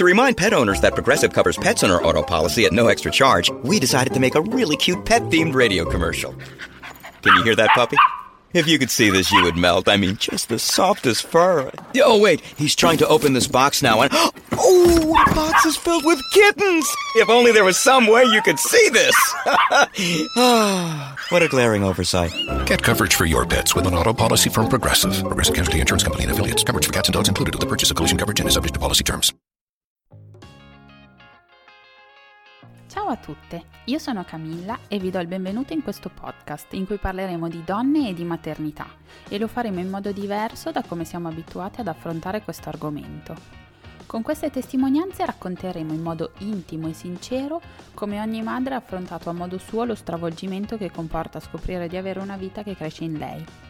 To remind pet owners that Progressive covers pets on our auto policy at no extra charge, we decided to make a really cute pet themed radio commercial. Can you hear that puppy? If you could see this, you would melt. I mean, just the softest fur. Oh, wait, he's trying to open this box now, and oh, the box is filled with kittens! If only there was some way you could see this! Ah, what a glaring oversight. Get coverage for your pets with an auto policy from Progressive. Progressive Casualty Insurance Company and affiliates. Coverage for cats and dogs included with the purchase of collision coverage and is subject to policy terms. Ciao a tutte, io sono Camilla e vi do il benvenuto in questo podcast in cui parleremo di donne e di maternità e lo faremo in modo diverso da come siamo abituati ad affrontare questo argomento. Con queste testimonianze racconteremo in modo intimo e sincero come ogni madre ha affrontato a modo suo lo stravolgimento che comporta scoprire di avere una vita che cresce in lei.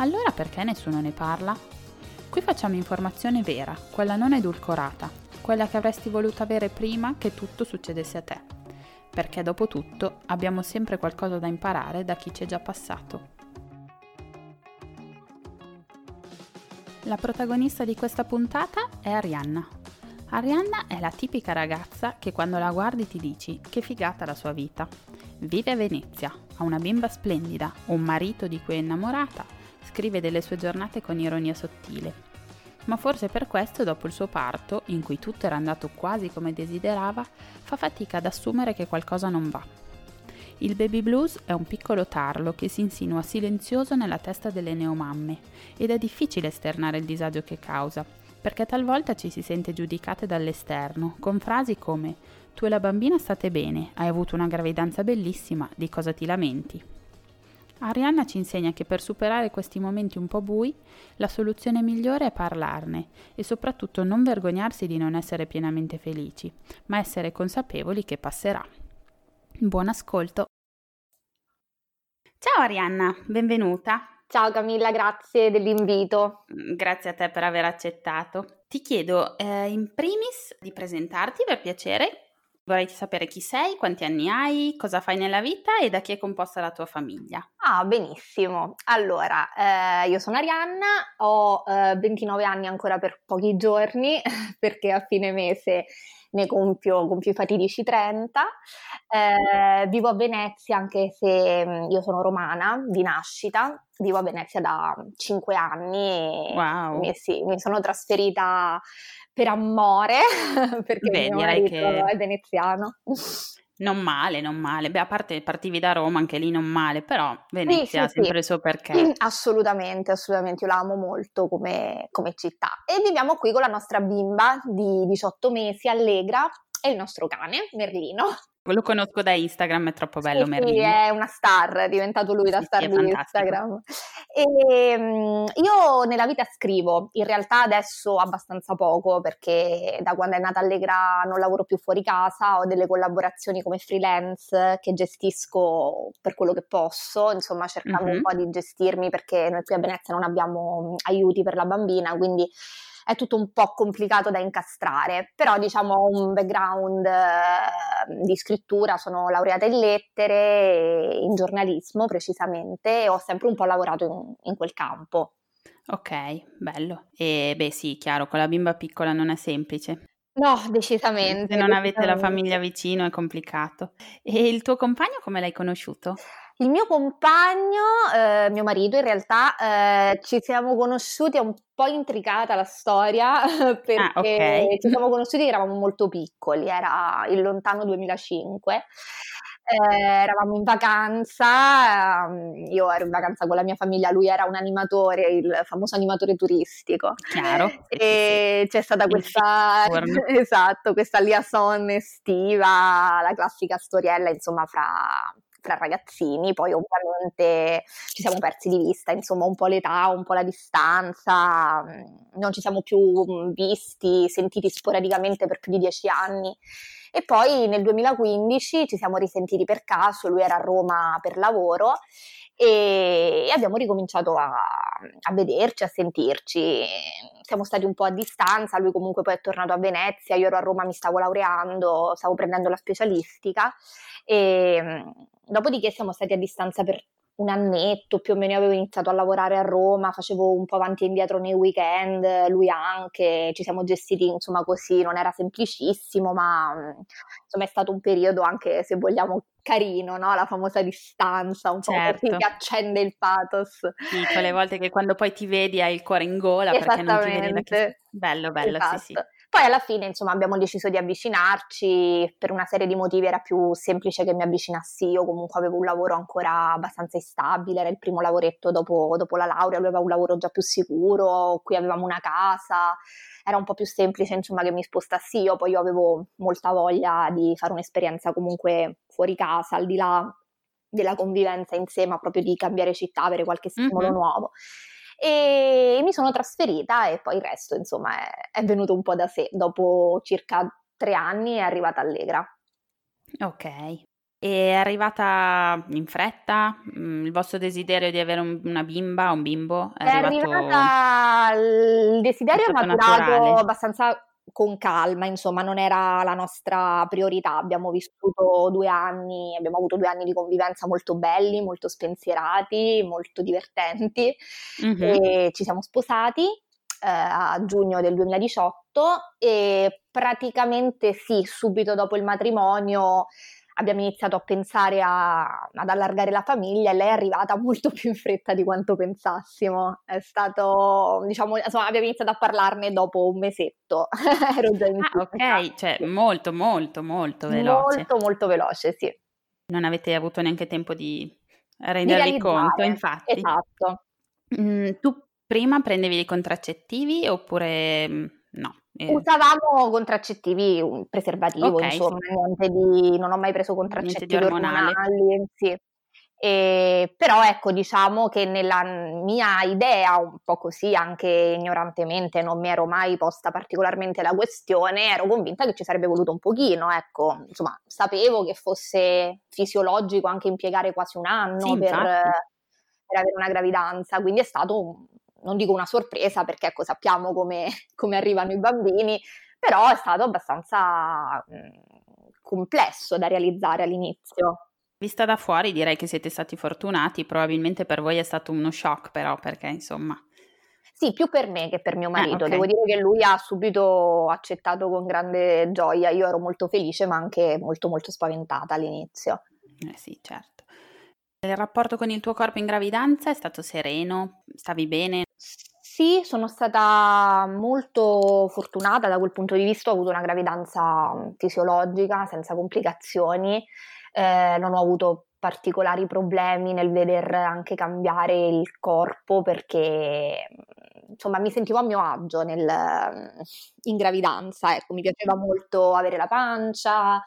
Allora perché nessuno ne parla? Qui facciamo informazione vera, quella non edulcorata, quella che avresti voluto avere prima che tutto succedesse a te. Perché dopo tutto abbiamo sempre qualcosa da imparare da chi ci è già passato. La protagonista di questa puntata è Arianna. Arianna è la tipica ragazza che quando la guardi ti dici che figata la sua vita. Vive a Venezia, ha una bimba splendida, un marito di cui è innamorata scrive delle sue giornate con ironia sottile. Ma forse per questo, dopo il suo parto, in cui tutto era andato quasi come desiderava, fa fatica ad assumere che qualcosa non va. Il baby blues è un piccolo tarlo che si insinua silenzioso nella testa delle neomamme ed è difficile esternare il disagio che causa, perché talvolta ci si sente giudicate dall'esterno, con frasi come Tu e la bambina state bene, hai avuto una gravidanza bellissima, di cosa ti lamenti? Arianna ci insegna che per superare questi momenti un po' bui, la soluzione migliore è parlarne e soprattutto non vergognarsi di non essere pienamente felici, ma essere consapevoli che passerà. Buon ascolto! Ciao Arianna, benvenuta. Ciao Camilla, grazie dell'invito. Mm, grazie a te per aver accettato. Ti chiedo eh, in primis di presentarti per piacere Vorrei sapere chi sei, quanti anni hai, cosa fai nella vita e da chi è composta la tua famiglia. Ah, benissimo. Allora, eh, io sono Arianna, ho eh, 29 anni ancora per pochi giorni, perché a fine mese ne compio, compio i fatidici 30. Eh, vivo a Venezia anche se mm, io sono romana di nascita, vivo a Venezia da 5 anni. Wow. Mi, sì, mi sono trasferita per amore, perché Beh, marito che... è veneziano. Non male, non male. Beh, a parte partivi da Roma, anche lì non male, però Venezia sì, sì, ha sempre sì. il suo perché. Assolutamente, assolutamente. Io la amo molto come, come città. E viviamo qui con la nostra bimba di 18 mesi, Allegra, e il nostro cane, Merlino. Lo conosco da Instagram, è troppo bello sì, Merlino. Sì, è una star, è diventato lui la star sì, di Instagram. E, um, io nella vita scrivo, in realtà adesso abbastanza poco perché da quando è nata Allegra non lavoro più fuori casa, ho delle collaborazioni come freelance che gestisco per quello che posso, insomma cercando mm-hmm. un po' di gestirmi perché noi qui a Venezia non abbiamo aiuti per la bambina, quindi è tutto un po' complicato da incastrare, però diciamo ho un background eh, di scrittura, sono laureata in lettere, in giornalismo precisamente, e ho sempre un po' lavorato in, in quel campo. Ok, bello. E beh sì, chiaro, con la bimba piccola non è semplice. No, decisamente. Se non decisamente. avete la famiglia vicino è complicato. E il tuo compagno come l'hai conosciuto? Il mio compagno, eh, mio marito in realtà, eh, ci siamo conosciuti, è un po' intricata la storia, perché ah, okay. ci siamo conosciuti eravamo molto piccoli, era il lontano 2005. Eh, eravamo in vacanza, ehm, io ero in vacanza con la mia famiglia, lui era un animatore, il famoso animatore turistico. Chiaro. E c'è stata questa, esatto, questa liaison estiva, la classica storiella, insomma, fra fra ragazzini, poi ovviamente ci siamo persi di vista, insomma un po' l'età, un po' la distanza, non ci siamo più visti, sentiti sporadicamente per più di dieci anni. E poi nel 2015 ci siamo risentiti per caso, lui era a Roma per lavoro e abbiamo ricominciato a, a, vederci, a sentirci. Siamo stati un po' a distanza, lui comunque poi è tornato a Venezia, io ero a Roma, mi stavo laureando, stavo prendendo la specialistica e dopodiché siamo stati a distanza per un annetto più o meno avevo iniziato a lavorare a Roma, facevo un po' avanti e indietro nei weekend, lui anche, ci siamo gestiti insomma così, non era semplicissimo, ma insomma è stato un periodo anche se vogliamo carino, no? La famosa distanza, un certo. po' che accende il pathos. Sì, quelle volte che quando poi ti vedi hai il cuore in gola perché non ti vedi da che... Bello, bello, esatto. sì sì. Poi alla fine, insomma, abbiamo deciso di avvicinarci, per una serie di motivi era più semplice che mi avvicinassi io, comunque avevo un lavoro ancora abbastanza instabile, era il primo lavoretto dopo, dopo la laurea, lui aveva un lavoro già più sicuro, qui avevamo una casa, era un po' più semplice insomma che mi spostassi io, poi io avevo molta voglia di fare un'esperienza comunque fuori casa, al di là della convivenza in sé, ma proprio di cambiare città, avere qualche stimolo mm-hmm. nuovo e mi sono trasferita e poi il resto insomma è, è venuto un po' da sé. Dopo circa tre anni è arrivata Allegra. Ok. È arrivata in fretta? Mm, il vostro desiderio di avere un, una bimba, un bimbo? È, è arrivato... arrivata... Il desiderio è maturato naturale. abbastanza con calma, insomma, non era la nostra priorità. Abbiamo vissuto due anni, abbiamo avuto due anni di convivenza molto belli, molto spensierati, molto divertenti mm-hmm. ci siamo sposati eh, a giugno del 2018 e praticamente sì, subito dopo il matrimonio abbiamo iniziato a pensare a, ad allargare la famiglia e lei è arrivata molto più in fretta di quanto pensassimo. È stato, diciamo, insomma, abbiamo iniziato a parlarne dopo un mesetto. Ero già in ah, ok, cioè molto, molto, molto veloce. Molto, molto veloce, sì. Non avete avuto neanche tempo di rendervi di conto, infatti. Esatto. Mm, tu prima prendevi dei contraccettivi oppure mm, no? Eh. Usavamo contraccettivi, un preservativo, okay, insomma, niente di, non ho mai preso contraccettivi ormonali, sì. E, però ecco, diciamo che nella mia idea, un po' così, anche ignorantemente, non mi ero mai posta particolarmente la questione, ero convinta che ci sarebbe voluto un pochino, ecco, insomma, sapevo che fosse fisiologico anche impiegare quasi un anno sì, per, per, avere una gravidanza, quindi è stato un, non dico una sorpresa perché ecco, sappiamo come, come arrivano i bambini, però è stato abbastanza mh, complesso da realizzare all'inizio. Vista da fuori direi che siete stati fortunati, probabilmente per voi è stato uno shock però perché insomma... Sì, più per me che per mio marito. Eh, okay. Devo dire che lui ha subito accettato con grande gioia. Io ero molto felice, ma anche molto, molto spaventata all'inizio. Eh sì, certo. Il rapporto con il tuo corpo in gravidanza è stato sereno? Stavi bene? Sì, sono stata molto fortunata da quel punto di vista, ho avuto una gravidanza fisiologica, senza complicazioni, eh, non ho avuto particolari problemi nel veder anche cambiare il corpo perché mm, insomma mi sentivo a mio agio nel, in gravidanza, ecco, mi piaceva molto avere la pancia,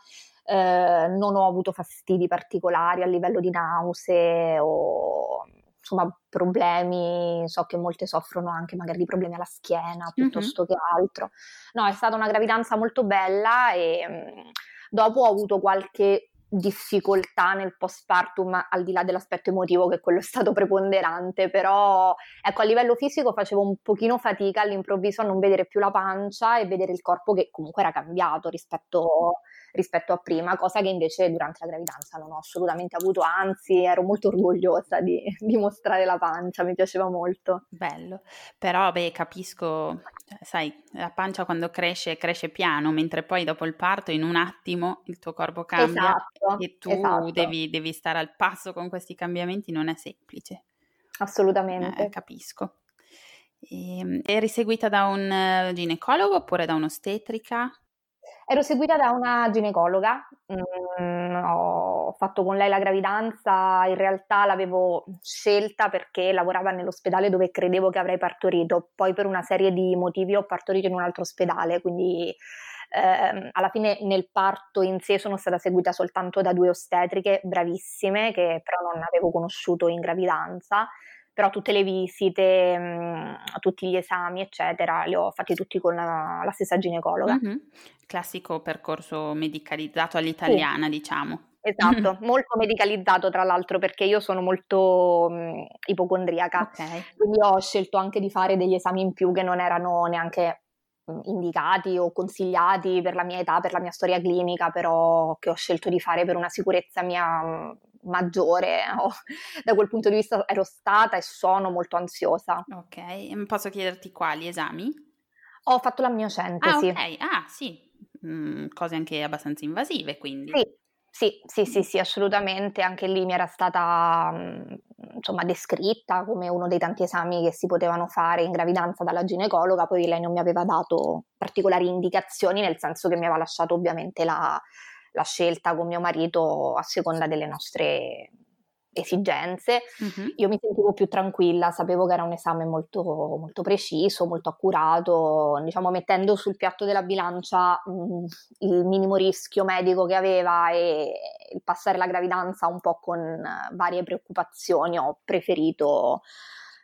eh, non ho avuto fastidi particolari a livello di nausee o insomma problemi, so che molte soffrono anche magari di problemi alla schiena piuttosto mm-hmm. che altro. No, è stata una gravidanza molto bella e mh, dopo ho avuto qualche difficoltà nel postpartum al di là dell'aspetto emotivo che quello è stato preponderante però ecco a livello fisico facevo un pochino fatica all'improvviso a non vedere più la pancia e vedere il corpo che comunque era cambiato rispetto rispetto a prima, cosa che invece durante la gravidanza non ho assolutamente avuto, anzi ero molto orgogliosa di, di mostrare la pancia, mi piaceva molto. Bello, però beh capisco, sai, la pancia quando cresce cresce piano, mentre poi dopo il parto in un attimo il tuo corpo cambia esatto, e tu esatto. devi, devi stare al passo con questi cambiamenti, non è semplice. assolutamente. Eh, capisco. E, ehm, eri seguita da un ginecologo oppure da un'ostetrica? Ero seguita da una ginecologa, mhmm, ho fatto con lei la gravidanza, in realtà l'avevo scelta perché lavorava nell'ospedale dove credevo che avrei partorito, poi per una serie di motivi ho partorito in un altro ospedale, quindi Eh, alla fine nel parto in sé sono stata seguita soltanto da due ostetriche bravissime che però non avevo conosciuto in gravidanza però tutte le visite, mh, mm, tutti gli esami, eccetera, li ho fatti tutti con la, la stessa ginecologa. Mm-hmm. Classico percorso medicalizzato all'italiana, sì. diciamo. Esatto, molto medicalizzato tra l'altro perché io sono molto mh, mm, ipocondriaca, okay. quindi ho scelto anche di fare degli esami in più che non erano neanche mm, indicati o consigliati per la mia età, per la mia storia clinica, però che ho scelto di fare per una sicurezza mia maggiore. Oh, da quel punto di vista ero stata e sono molto ansiosa. Ok, posso chiederti quali esami? Ho fatto la miocentesi. Ah, ok, ah sì, mm, cose anche abbastanza invasive quindi. Sì, sì, sì, sì, sì, assolutamente. Anche lì mi era stata mm, insomma descritta come uno dei tanti esami che si potevano fare in gravidanza dalla ginecologa, poi lei non mi aveva dato particolari indicazioni, nel senso che mi aveva lasciato ovviamente la, la scelta con mio marito a seconda delle nostre esigenze, uh-huh. io mi sentivo più tranquilla, sapevo che era un esame molto, molto preciso, molto accurato, diciamo mettendo sul piatto della bilancia mh, il minimo rischio medico che aveva e il passare la gravidanza un po' con varie preoccupazioni, ho preferito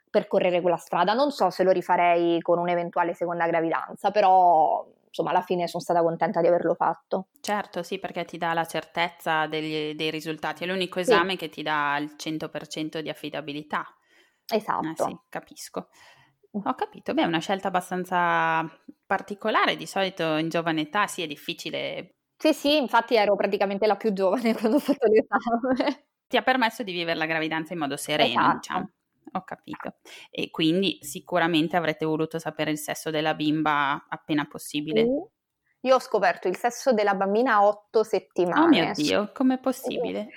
percorrere quella strada. Non so se lo rifarei con un'eventuale seconda gravidanza, però insomma alla fine sono stata contenta di averlo fatto. Certo, sì, perché ti dà la certezza degli, dei risultati, è l'unico esame sì. che ti dà il 100% di affidabilità. Esatto. Eh, sì, capisco. Ho capito, beh, è una scelta abbastanza particolare, di solito in giovane età sì è difficile. Sì, sì, infatti ero praticamente la più giovane quando ho fatto l'esame. Ti ha permesso di vivere la gravidanza in modo sereno, esatto. diciamo. Ho capito. E quindi sicuramente avrete voluto sapere il sesso della bimba appena possibile. Uh, io ho scoperto il sesso della bambina a otto settimane. Oh mio Dio, com'è possibile?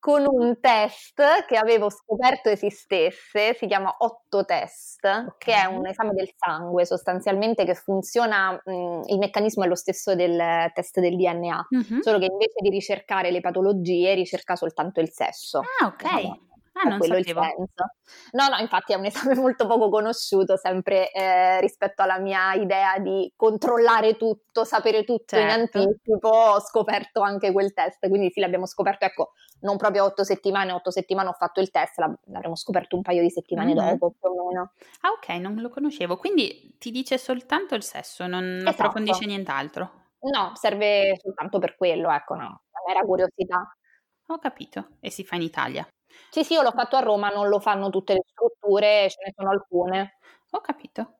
Con un test che avevo scoperto esistesse, si chiama Otto Test, okay. che è un esame del sangue sostanzialmente che funziona, mh, il meccanismo è lo stesso del test del DNA, uh-huh. solo che invece di ricercare le patologie ricerca soltanto il sesso. Ah, ok. Diciamo Ah, non quello sapevo. il senso. No, no, infatti è un esame molto poco conosciuto, sempre eh, rispetto alla mia idea di controllare tutto, sapere tutto certo. in anticipo, ho scoperto anche quel test, quindi sì, l'abbiamo scoperto, ecco, non proprio otto settimane, otto settimane ho fatto il test, l'avremo scoperto un paio di settimane mm-hmm. dopo, più o meno. Ah, ok, non lo conoscevo, quindi ti dice soltanto il sesso, non esatto. approfondisce nient'altro? No, serve soltanto per quello, ecco, no, la mera curiosità. Ho capito, e si fa in Italia? Sì, sì, io l'ho fatto a Roma, non lo fanno tutte le strutture, ce ne sono alcune. Ho capito.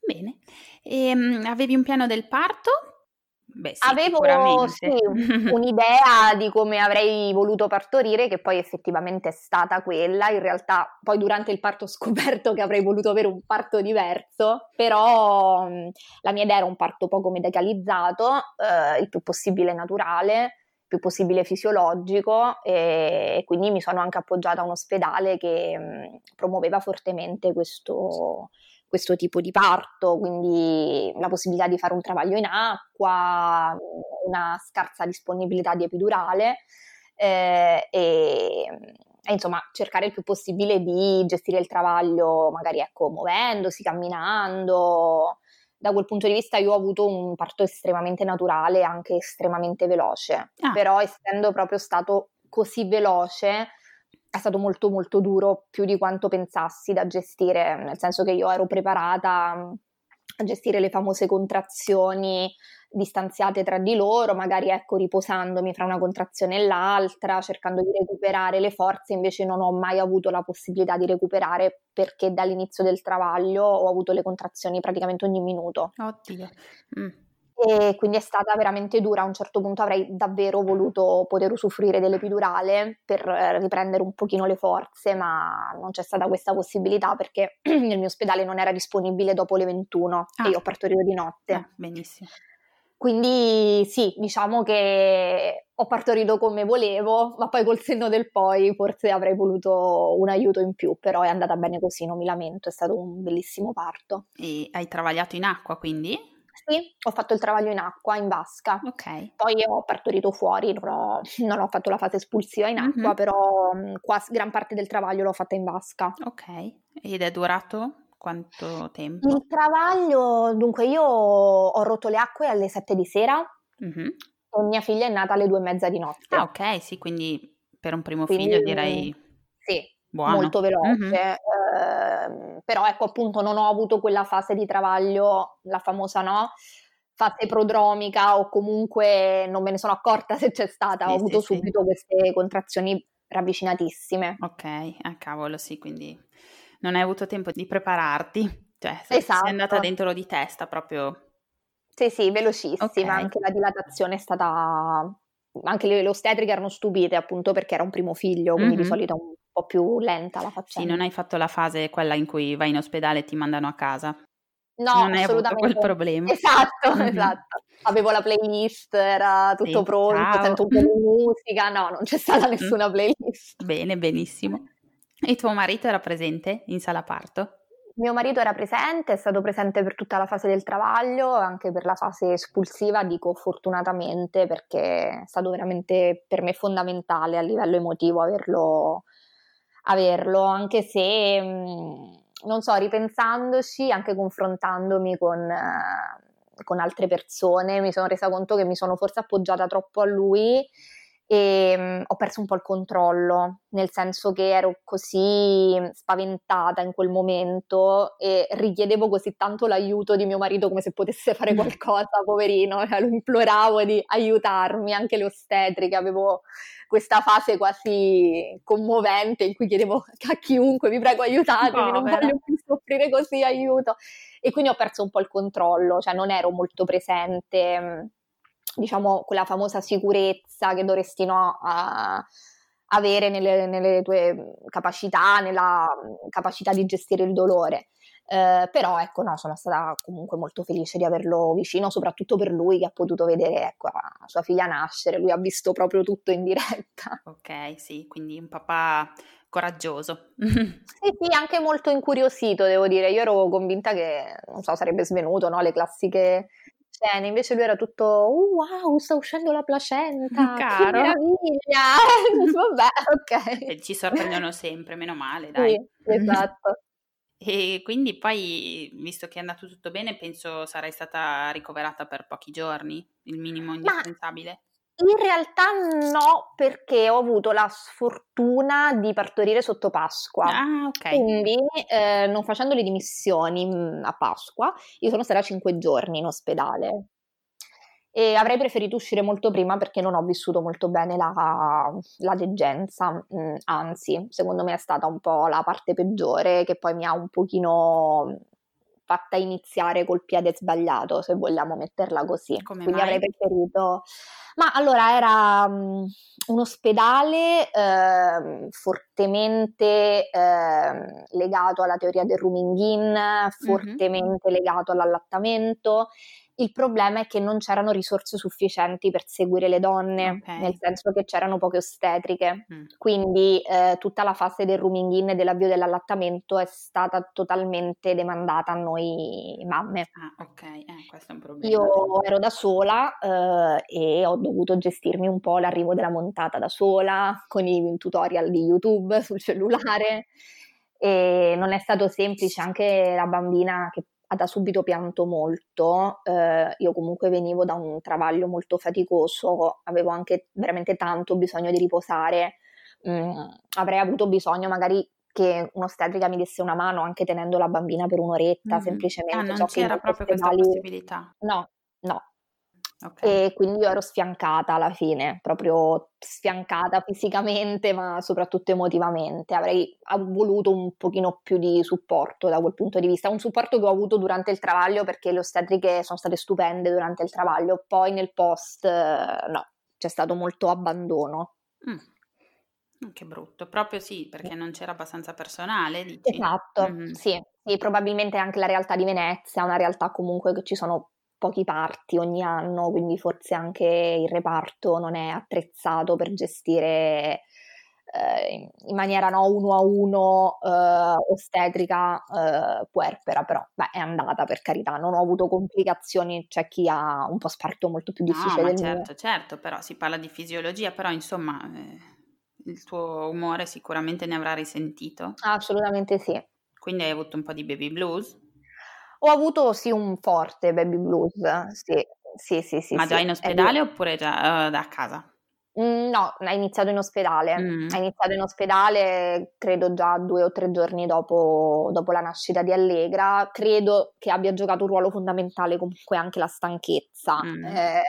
Bene. Ehm, avevi un piano del parto? Beh, sì, Avevo sì, un'idea di come avrei voluto partorire, che poi effettivamente è stata quella. In realtà, poi durante il parto ho scoperto che avrei voluto avere un parto diverso, però la mia idea era un parto poco medicalizzato, eh, il più possibile naturale più possibile fisiologico e, quindi mi sono anche appoggiata a un ospedale che mh, promuoveva fortemente questo, questo tipo di parto, quindi la possibilità di fare un travaglio in acqua, una scarsa disponibilità di epidurale eh, e, e, insomma cercare il più possibile di gestire il travaglio magari ecco muovendosi, camminando, da quel punto di vista io ho avuto un parto estremamente naturale, anche estremamente veloce, ah. però essendo proprio stato così veloce è stato molto molto duro, più di quanto pensassi da gestire, nel senso che io ero preparata a gestire le famose contrazioni distanziate tra di loro, magari ecco riposandomi fra una contrazione e l'altra, cercando di recuperare le forze, invece non ho mai avuto la possibilità di recuperare perché dall'inizio del travaglio ho avuto le contrazioni praticamente ogni minuto. Oddio. Mm. E quindi è stata veramente dura. A un certo punto avrei davvero voluto poter usufruire dell'epidurale per eh, riprendere un pochino le forze, ma non c'è stata questa possibilità perché nel mio ospedale non era disponibile dopo le 21 ah. e io partorivo di notte. Ah, benissimo. Quindi sì, diciamo che ho partorito come volevo, ma poi col senno del poi forse avrei voluto un aiuto in più, però è andata bene così, non mi lamento, è stato un bellissimo parto. E hai travagliato in acqua quindi? Sì, ho fatto il travaglio in acqua, in vasca. Ok. Poi ho partorito fuori, non ho, non ho fatto la fase espulsiva in acqua, mm-hmm. però quasi gran parte del travaglio l'ho fatta in vasca. Ok. Ed è durato quanto tempo? Il travaglio, dunque io ho rotto le acque alle 7 di sera mm-hmm. e mia figlia è nata alle due e mezza di notte. Ah ok, sì, quindi per un primo quindi, figlio direi... Sì, Buono. molto veloce. Mm-hmm. Eh, però ecco appunto non ho avuto quella fase di travaglio, la famosa no, fase prodromica o comunque non me ne sono accorta se c'è stata, sì, ho avuto sì, subito sì. queste contrazioni ravvicinatissime. Ok, ah cavolo, sì, quindi non hai avuto tempo di prepararti, cioè sei, esatto. sei andata dentro di testa proprio. Sì, sì, velocissima, okay. anche la dilatazione è stata... Anche le, le ostetriche erano stupite appunto perché era un primo figlio, quindi mm-hmm. di solito un po' più lenta la faccenda. Sì, non hai fatto la fase quella in cui vai in ospedale e ti mandano a casa. No, non hai avuto quel problema. Esatto, mm-hmm. esatto. Avevo la playlist, era tutto sì, pronto, ciao. sento un po' di musica, no, non c'è stata nessuna playlist. Bene, benissimo. E tuo marito era presente in sala parto? Mio marito era presente, è stato presente per tutta la fase del travaglio, anche per la fase espulsiva, dico fortunatamente, perché è stato veramente per me fondamentale a livello emotivo averlo, averlo anche se mm, non so, ripensandoci, anche confrontandomi con, eh, con altre persone, mi sono resa conto che mi sono forse appoggiata troppo a lui e um, ho perso un po' il controllo, nel senso che ero così spaventata in quel momento e richiedevo così tanto l'aiuto di mio marito come se potesse fare qualcosa, poverino, cioè, lo imploravo di aiutarmi, anche le ostetriche, avevo questa fase quasi commovente in cui chiedevo a chiunque, vi prego aiutatemi, no, non voglio più soffrire così, aiuto. E quindi ho perso un po' il controllo, cioè non ero molto presente diciamo, quella famosa sicurezza che dovresti no, a, avere nelle, nelle, tue capacità, nella capacità di gestire il dolore. Eh, però ecco, no, sono stata comunque molto felice di averlo vicino, soprattutto per lui che ha potuto vedere ecco, sua figlia nascere, lui ha visto proprio tutto in diretta. Ok, sì, quindi un papà coraggioso. sì, sì, anche molto incuriosito, devo dire. Io ero convinta che, non so, sarebbe svenuto, no? Le classiche scene, invece lui era tutto oh, wow, sta uscendo la placenta, Caro. che meraviglia! Vabbè, ok. E ci sorprendono sempre, meno male, dai. Sì, esatto. E quindi poi, visto che è andato tutto bene, penso sarai stata ricoverata per pochi giorni, il minimo indispensabile. Ma in realtà no, perché ho avuto la sfortuna di partorire sotto Pasqua. Ah, ok. Quindi, eh, non facendo le dimissioni mm, a Pasqua, io sono stata cinque giorni in ospedale. E avrei preferito uscire molto prima perché non ho vissuto molto bene la, la degenza, mm, anzi, secondo me è stata un po' la parte peggiore che poi mi ha un pochino fatta iniziare col piede sbagliato, se vogliamo metterla così. Come Quindi mai? avrei preferito. Ma allora era um, un ospedale eh, fortemente eh, legato alla teoria del rooming in, fortemente mm-hmm. legato all'allattamento il problema è che non c'erano risorse sufficienti per seguire le donne, okay. nel senso che c'erano poche ostetriche. Mm. Quindi eh, tutta la fase del rooming in e dell'avvio dell'allattamento è stata totalmente demandata a noi mamme. Ah, ok, eh, questo è un problema. Io ero da sola eh, e ho dovuto gestirmi un po' l'arrivo della montata da sola, con i tutorial di YouTube sul cellulare. E non è stato semplice anche la bambina che da subito pianto molto, eh, io comunque venivo da un travaglio molto faticoso, avevo anche veramente tanto bisogno di riposare, mm, avrei avuto bisogno magari che un'ostetrica mi desse una mano anche tenendo la bambina per un'oretta, mm-hmm. semplicemente. Ah, non so c'era proprio questa possibilità? No, no, Okay. E quindi io ero sfiancata alla fine, proprio sfiancata fisicamente, ma soprattutto emotivamente. Avrei voluto un pochino più di supporto da quel punto di vista, un supporto che ho avuto durante il travaglio perché le ostetriche sono state stupende durante il travaglio, poi nel post no, c'è stato molto abbandono. Mm. Che brutto, proprio sì, perché non c'era abbastanza personale, dici? Esatto, mm-hmm. sì, sì, probabilmente anche la realtà di Venezia, una realtà comunque che ci sono pochi parti ogni anno, quindi forse anche il reparto non è attrezzato per gestire eh, in maniera no, uno a uno eh, ostetrica eh, puerpera, però beh, è andata per carità, non ho avuto complicazioni, c'è chi ha un po' sparto molto più difficile no, del certo, mio. certo, però si parla di fisiologia, però insomma eh, il tuo umore sicuramente ne avrà risentito. Assolutamente sì. Quindi hai avuto un po' di baby blues? Ho avuto sì un forte baby blues, sì, sì, sì. sì Ma già sì. in ospedale oppure già uh, da casa? Mm, no, ha iniziato in ospedale. Mm. Ha iniziato in ospedale, credo già due o tre giorni dopo, dopo, la nascita di Allegra. Credo che abbia giocato un ruolo fondamentale comunque anche la stanchezza. Mm. Eh,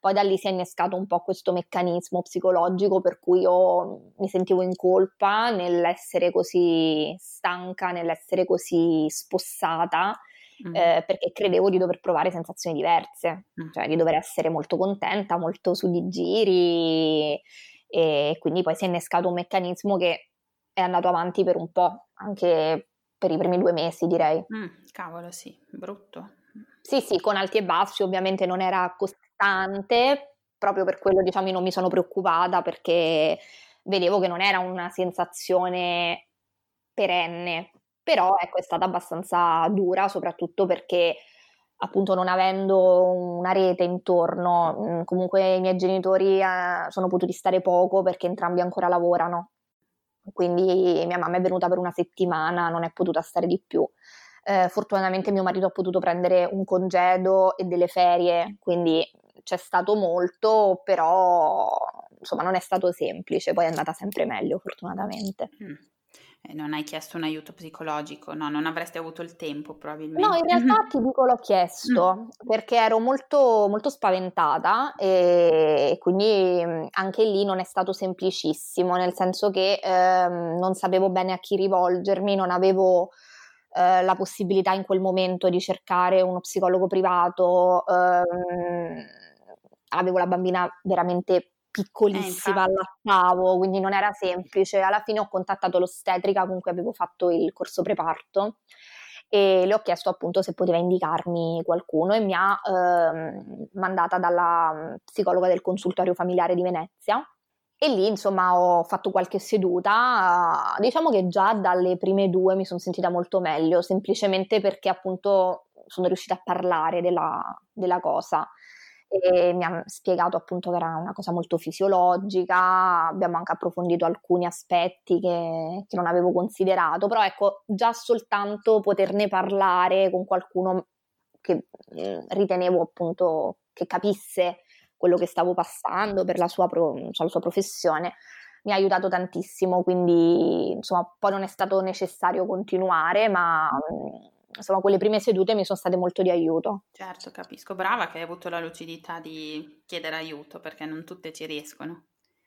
poi da lì si è innescato un po' questo meccanismo psicologico per cui io mi sentivo in colpa nell'essere così stanca, nell'essere così spossata. Mm. Eh, perché credevo di dover provare sensazioni diverse, mm. cioè di dover essere molto contenta, molto su di giri e quindi poi si è innescato un meccanismo che è andato avanti per un po', anche per i primi due mesi direi. Mm, cavolo sì, brutto. Sì, sì, con alti e bassi, ovviamente non era costante, proprio per quello diciamo non mi sono preoccupata perché vedevo che non era una sensazione perenne, però ecco è stata abbastanza dura soprattutto perché appunto non avendo una rete intorno, comunque i miei genitori eh, sono potuti stare poco perché entrambi ancora lavorano, quindi mia mamma è venuta per una settimana, non è potuta stare di più. Eh, fortunatamente mio marito ha potuto prendere un congedo e delle ferie, quindi c'è stato molto, però insomma non è stato semplice, poi è andata sempre meglio fortunatamente. Mm. Non hai chiesto un aiuto psicologico? No, non avresti avuto il tempo probabilmente. No, in realtà ti dico l'ho chiesto mm. perché ero molto, molto spaventata e quindi mm, anche lì non è stato semplicissimo, nel senso che ehm, non sapevo bene a chi rivolgermi, non avevo eh, la possibilità in quel momento di cercare uno psicologo privato. Ehm, avevo la bambina veramente piccolissima, eh, allattavo, quindi non era semplice. Alla fine ho contattato l'ostetrica con cui avevo fatto il corso preparto e le ho chiesto appunto se poteva indicarmi qualcuno e mi ha eh, mandata dalla psicologa del consultorio familiare di Venezia. E lì insomma ho fatto qualche seduta, diciamo che già dalle prime due mi sono sentita molto meglio, semplicemente perché appunto sono riuscita a parlare della, della cosa e mi ha spiegato appunto che era una cosa molto fisiologica, abbiamo anche approfondito alcuni aspetti che, che non avevo considerato, però ecco, già soltanto poterne parlare con qualcuno che mh, ritenevo appunto che capisse quello che stavo passando per la sua, pro, cioè la sua professione mi ha aiutato tantissimo, quindi insomma poi non è stato necessario continuare, ma insomma, quelle prime sedute mi sono state molto di aiuto. Certo, capisco. Brava che hai avuto la lucidità di chiedere aiuto perché non tutte ci riescono.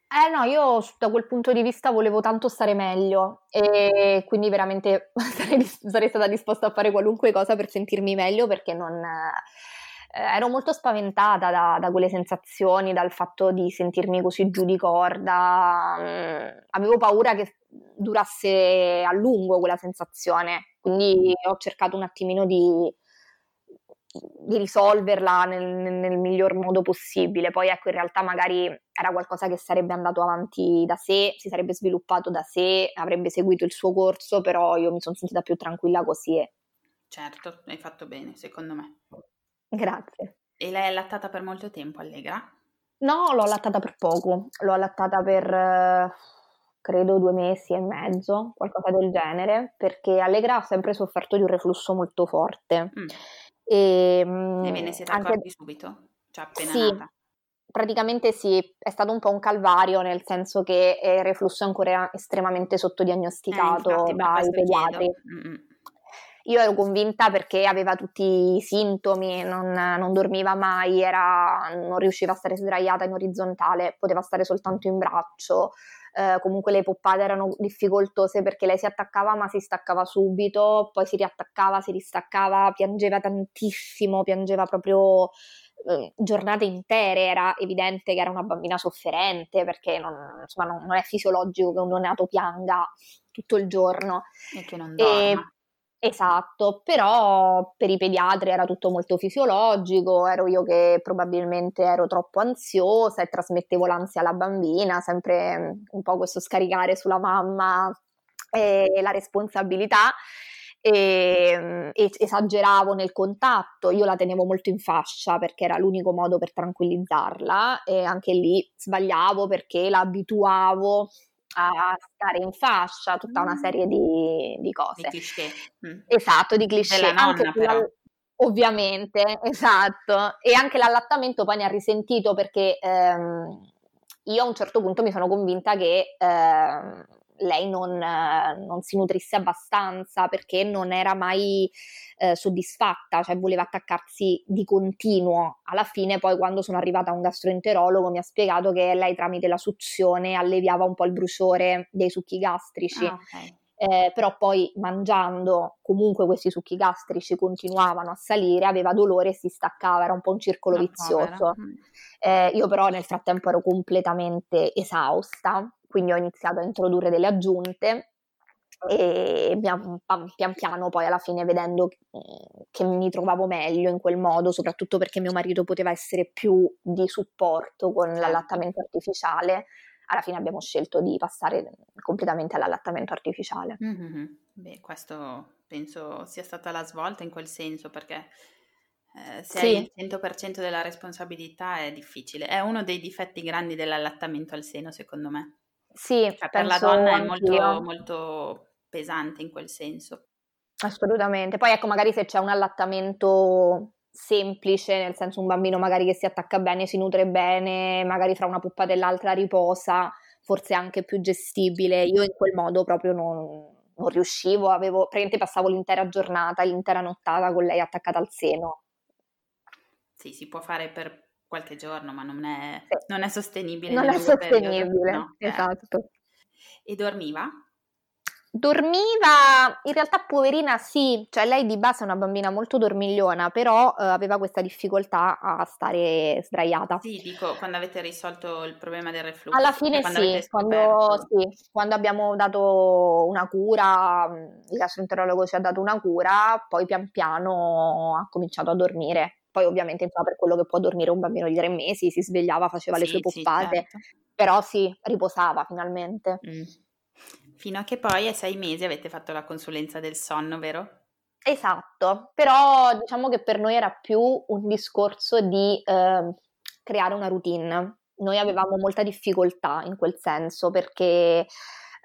Eh no, io da quel punto di vista volevo tanto stare meglio e quindi veramente sarei, sarei stata disposta a fare qualunque cosa per sentirmi meglio perché non, eh, ero molto spaventata da, da, quelle sensazioni, dal fatto di sentirmi così giù di corda. Mm, avevo paura che durasse a lungo quella sensazione, quindi ho cercato un attimino di, di risolverla nel, nel, miglior modo possibile. Poi ecco, in realtà magari era qualcosa che sarebbe andato avanti da sé, si sarebbe sviluppato da sé, avrebbe seguito il suo corso, però io mi sono sentita più tranquilla così. Certo, hai fatto bene, secondo me. Grazie. E l'hai allattata per molto tempo, Allegra? No, l'ho allattata per poco, l'ho allattata per credo due mesi e mezzo, qualcosa del genere, perché Allegra ha sempre sofferto di un reflusso molto forte. Mm. E, mm, e ve ne siete anche... accorti subito? Cioè appena sì, nata? Praticamente sì, è stato un po' un calvario, nel senso che il reflusso è ancora estremamente sottodiagnosticato eh, infatti, dai pediatri. Io ero convinta perché aveva tutti i sintomi, non, non dormiva mai, era, non riusciva a stare sdraiata in orizzontale, poteva stare soltanto in braccio. Eh, comunque le poppate erano difficoltose perché lei si attaccava ma si staccava subito, poi si riattaccava, si ristaccava, piangeva tantissimo, piangeva proprio eh, giornate intere, era evidente che era una bambina sofferente perché non, insomma, non, non è fisiologico che un neonato pianga tutto il giorno. E che non dorma. E, Esatto, però per i pediatri era tutto molto fisiologico, ero io che probabilmente ero troppo ansiosa e trasmettevo l'ansia alla bambina, sempre mm, un po' questo scaricare sulla mamma e la responsabilità e, mm, e esageravo nel contatto, io la tenevo molto in fascia perché era l'unico modo per tranquillizzarla e anche lì sbagliavo perché la abituavo a stare in fascia, tutta una serie di, di cose. Di cliché. Mm. Esatto, di cliché. Della nonna, però. Ovviamente, esatto. E anche l'allattamento poi ne ha risentito perché ehm, io a un certo punto mi sono convinta che ehm, lei non, non, si nutrisse abbastanza perché non era mai eh, soddisfatta, cioè voleva attaccarsi di continuo. Alla fine, poi, quando sono arrivata a un gastroenterologo, mi ha spiegato che lei tramite la suzione alleviava un po' il bruciore dei succhi gastrici. Ah, okay. Eh, però poi mangiando comunque questi succhi gastrici continuavano a salire, aveva dolore e si staccava, era un po' un circolo no, vizioso. Mm. Eh, io però nel frattempo ero completamente esausta, quindi ho iniziato a introdurre delle aggiunte e pian, pian piano poi alla fine vedendo che mi trovavo meglio in quel modo, soprattutto perché mio marito poteva essere più di supporto con certo. l'allattamento artificiale, alla fine abbiamo scelto di passare completamente all'allattamento artificiale. Mm-hmm. Beh, questo penso sia stata la svolta in quel senso perché eh, se sì. hai il 100% della responsabilità è difficile. È uno dei difetti grandi dell'allattamento al seno, secondo me. Sì, cioè, per la donna è molto, molto pesante in quel senso. Assolutamente. Poi ecco, magari se c'è un allattamento semplice, nel senso un bambino magari che si attacca bene, si nutre bene, magari fra una puppata e l'altra riposa, forse anche più gestibile. Io in quel modo proprio non, non riuscivo, avevo, praticamente passavo l'intera giornata, l'intera nottata con lei attaccata al seno. Sì, si può fare per qualche giorno, ma non è, sì. non è sostenibile. Non è sostenibile, no, eh. esatto. E dormiva? Dormiva, in realtà poverina sì, cioè lei di base è una bambina molto dormigliona, però eh, aveva questa difficoltà a stare sdraiata. Sì, dico, quando avete risolto il problema del reflusso. Alla fine quando sì quando, sì, quando abbiamo dato una cura, il gastroenterologo ci ha dato una cura, poi pian piano ha cominciato a dormire. Poi ovviamente insomma, per quello che può dormire un bambino di tre mesi, si svegliava, faceva sì, le sue poppate, sì, certo. però sì, riposava finalmente. Mm. Fino a che poi a sei mesi avete fatto la consulenza del sonno, vero? Esatto, però diciamo che per noi era più un discorso di eh, creare una routine. Noi avevamo molta difficoltà in quel senso perché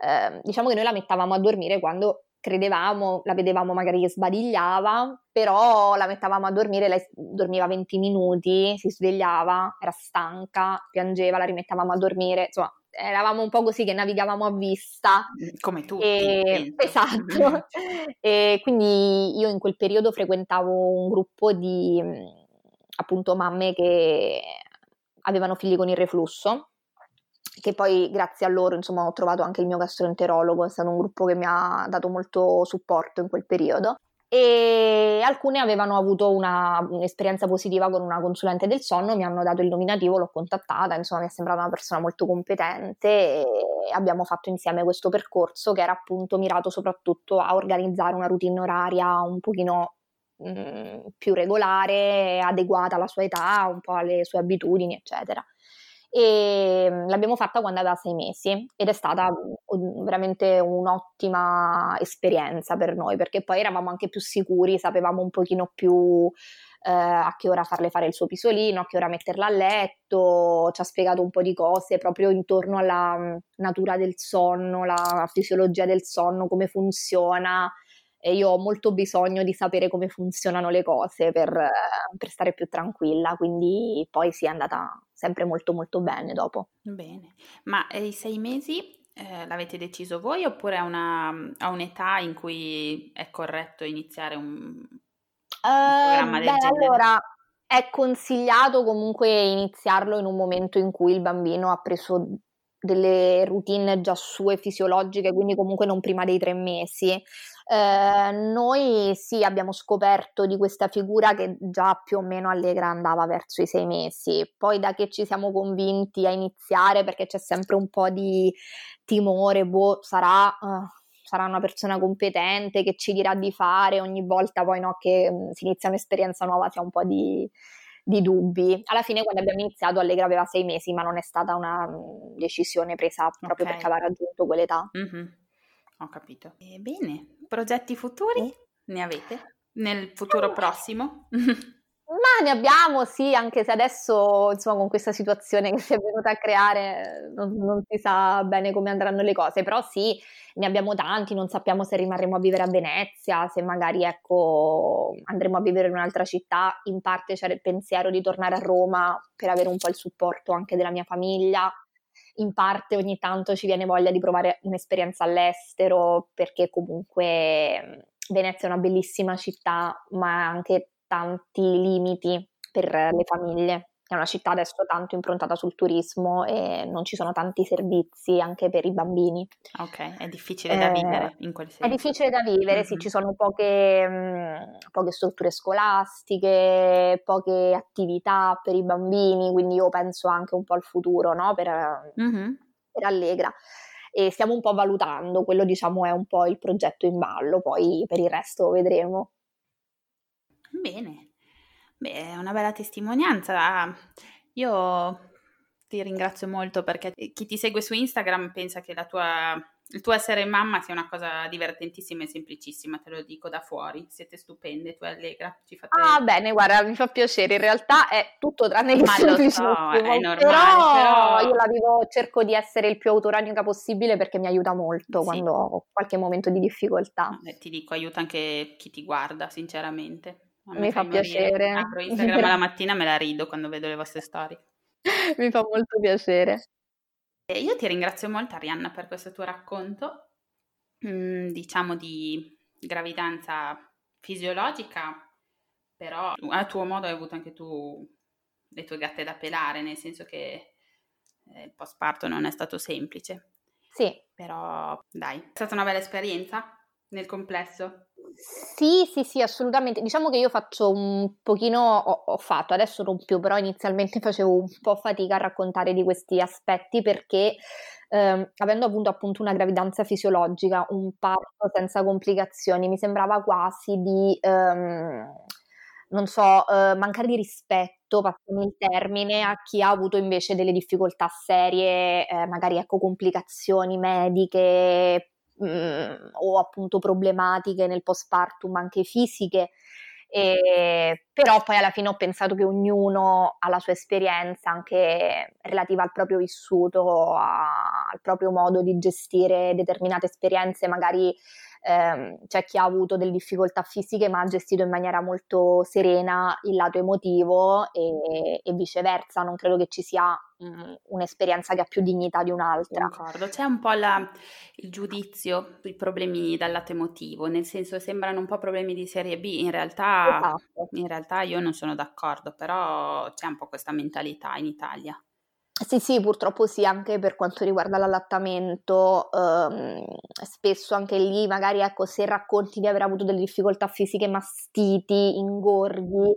eh, diciamo che noi la mettavamo a dormire quando credevamo, la vedevamo magari che sbadigliava, però la mettavamo a dormire, lei dormiva 20 minuti, si svegliava, era stanca, piangeva, la rimettavamo a dormire, insomma, eravamo un po' così che navigavamo a vista. Come tu. esatto. e quindi io in quel periodo frequentavo un gruppo di appunto mamme che avevano figli con il reflusso che poi grazie a loro insomma ho trovato anche il mio gastroenterologo, è stato un gruppo che mi ha dato molto supporto in quel periodo. E alcune avevano avuto una, un'esperienza positiva con una consulente del sonno, mi hanno dato il nominativo, l'ho contattata, insomma mi è sembrata una persona molto competente e abbiamo fatto insieme questo percorso che era appunto mirato soprattutto a organizzare una routine oraria un pochino mm, più regolare, adeguata alla sua età, un po' alle sue abitudini, eccetera e mm, l'abbiamo fatta quando aveva sei mesi ed è stata veramente un'ottima esperienza per noi perché poi eravamo anche più sicuri, sapevamo un pochino più eh, a che ora farle fare il suo pisolino, a che ora metterla a letto, ci ha spiegato un po' di cose proprio intorno alla mm, natura del sonno, la fisiologia del sonno, come funziona e io ho molto bisogno di sapere come funzionano le cose per, per stare più tranquilla, quindi poi si è andata sempre molto molto bene dopo. Bene, ma i sei mesi eh, l'avete deciso voi oppure a, una, a, un'età in cui è corretto iniziare un, un uh, programma del beh, genere? Allora, è consigliato comunque iniziarlo in un momento in cui il bambino ha preso delle routine già sue fisiologiche, quindi comunque non prima dei tre mesi. Eh, noi sì abbiamo scoperto di questa figura che già più o meno allegra andava verso i sei mesi, poi da che ci siamo convinti a iniziare perché c'è sempre un po' di timore, boh, sarà... Uh, sarà una persona competente che ci dirà di fare ogni volta poi no, che um, si inizia un'esperienza nuova ha un po' di, di dubbi. Alla fine quando abbiamo iniziato Allegra aveva sei mesi, ma non è stata una mm, decisione presa proprio okay. perché aveva raggiunto quell'età. Mm-hmm. Ho capito. Bene, progetti futuri ne avete? Nel futuro prossimo? Ma ne abbiamo, sì, anche se adesso, insomma, con questa situazione che si è venuta a creare, non, non, si sa bene come andranno le cose, però sì, ne abbiamo tanti, non sappiamo se rimarremo a vivere a Venezia, se magari, ecco, andremo a vivere in un'altra città, in parte c'era il pensiero di tornare a Roma per avere un po' il supporto anche della mia famiglia, in parte ogni tanto ci viene voglia di provare un'esperienza all'estero, perché comunque Venezia è una bellissima città, ma anche tanti limiti per le famiglie. È una città adesso tanto improntata sul turismo e non ci sono tanti servizi anche per i bambini. Ok, è difficile da vivere eh, in quel senso. È difficile da vivere, mm-hmm. sì, ci sono poche, mh, poche, strutture scolastiche, poche attività per i bambini, quindi io penso anche un po' al futuro, no? Per, mm-hmm. per Allegra e stiamo un po' valutando, quello diciamo è un po' il progetto in ballo, poi per il resto vedremo. Bene, beh, è una bella testimonianza. Io ti ringrazio molto perché chi ti segue su Instagram pensa che tua, il tuo essere mamma sia una cosa divertentissima e semplicissima, te lo dico da fuori. Siete stupende, tu e Allegra. Ci fate... Ah, bene, guarda, mi fa piacere. In realtà è tutto tranne che Ma lo so, è normale. Però, però, io la vivo, cerco di essere il più autoranica possibile perché mi aiuta molto sì. quando ho qualche momento di difficoltà. Eh, ti dico, aiuta anche chi ti guarda, sinceramente. Mi fa piacere. Apro Instagram la mattina me la rido quando vedo le vostre storie. Mi fa molto piacere. E io ti ringrazio molto Arianna per questo tuo racconto, mm, diciamo di gravidanza fisiologica, però a tuo modo hai avuto anche tu le tue gatte da pelare, nel senso che eh, il postparto non è stato semplice. Sì. Però dai, è stata una bella esperienza nel complesso. Sì, sì, sì, assolutamente. Diciamo che io faccio un pochino, ho, ho, fatto, adesso non più, però inizialmente facevo un po' fatica a raccontare di questi aspetti perché ehm, avendo avuto appunto una gravidanza fisiologica, un parto senza complicazioni, mi sembrava quasi di, ehm, non so, eh, mancare di rispetto, passami il termine, a chi ha avuto invece delle difficoltà serie, eh, magari ecco complicazioni mediche, mh, mhmm, o appunto problematiche nel postpartum anche fisiche. E, però poi alla fine ho pensato che ognuno ha la sua esperienza anche relativa al proprio vissuto, a, al proprio modo di gestire determinate esperienze, magari ehm, c'è chi ha avuto delle difficoltà fisiche ma ha gestito in maniera molto serena il lato emotivo e, e viceversa, non credo che ci sia mh, un'esperienza che ha più dignità di un'altra. Concordo, c'è un po' la, il giudizio sui problemi dal lato emotivo, nel senso sembrano un po' problemi di serie B, in realtà, esatto. in realtà io non sono d'accordo, però c'è un po' questa mentalità in Italia. Sì, sì, purtroppo sì, anche per quanto riguarda l'allattamento, ehm, spesso anche lì magari ecco, se racconti di aver avuto delle difficoltà fisiche, mastiti, ingorghi,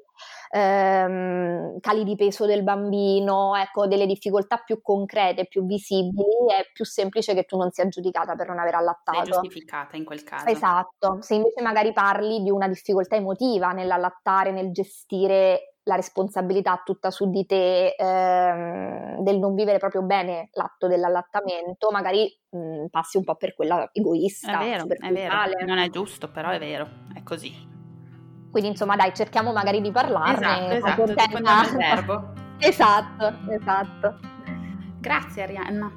ehm, cali di peso del bambino, ecco, delle difficoltà più concrete, più visibili, è più semplice che tu non sia giudicata per non aver allattato. Sei giustificata in quel caso. Esatto, se invece magari parli di una difficoltà emotiva nell'allattare, nel gestire la responsabilità tutta su di te ehm, del non vivere proprio bene l'atto dell'allattamento, magari mh, passi un po' per quella egoista. È vero, è vero, non è giusto, però è vero, è così. Quindi insomma dai, cerchiamo magari di parlarne. Esatto, esatto, esatto, esatto. Grazie Arianna.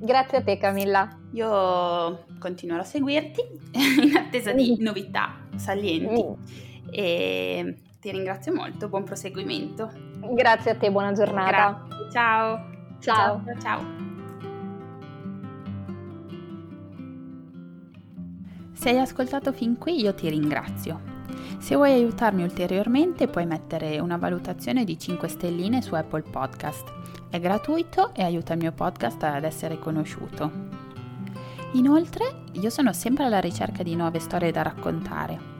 Grazie a te Camilla. Io continuerò a seguirti in attesa di mm. novità salienti. Mm. E ti ringrazio molto, buon proseguimento. Grazie a te, buona giornata. Grazie. Ciao. Ciao. Ciao. ciao. Se hai ascoltato fin qui io ti ringrazio. Se vuoi aiutarmi ulteriormente puoi mettere una valutazione di 5 stelline su Apple Podcast. È gratuito e aiuta il mio podcast ad essere conosciuto. Inoltre, io sono sempre alla ricerca di nuove storie da raccontare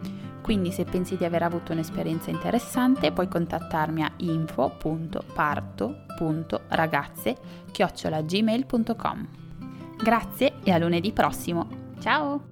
quindi se pensi di aver avuto un'esperienza interessante puoi contattarmi a info.parto.ragazze.gmail.com Grazie e a lunedì prossimo. Ciao!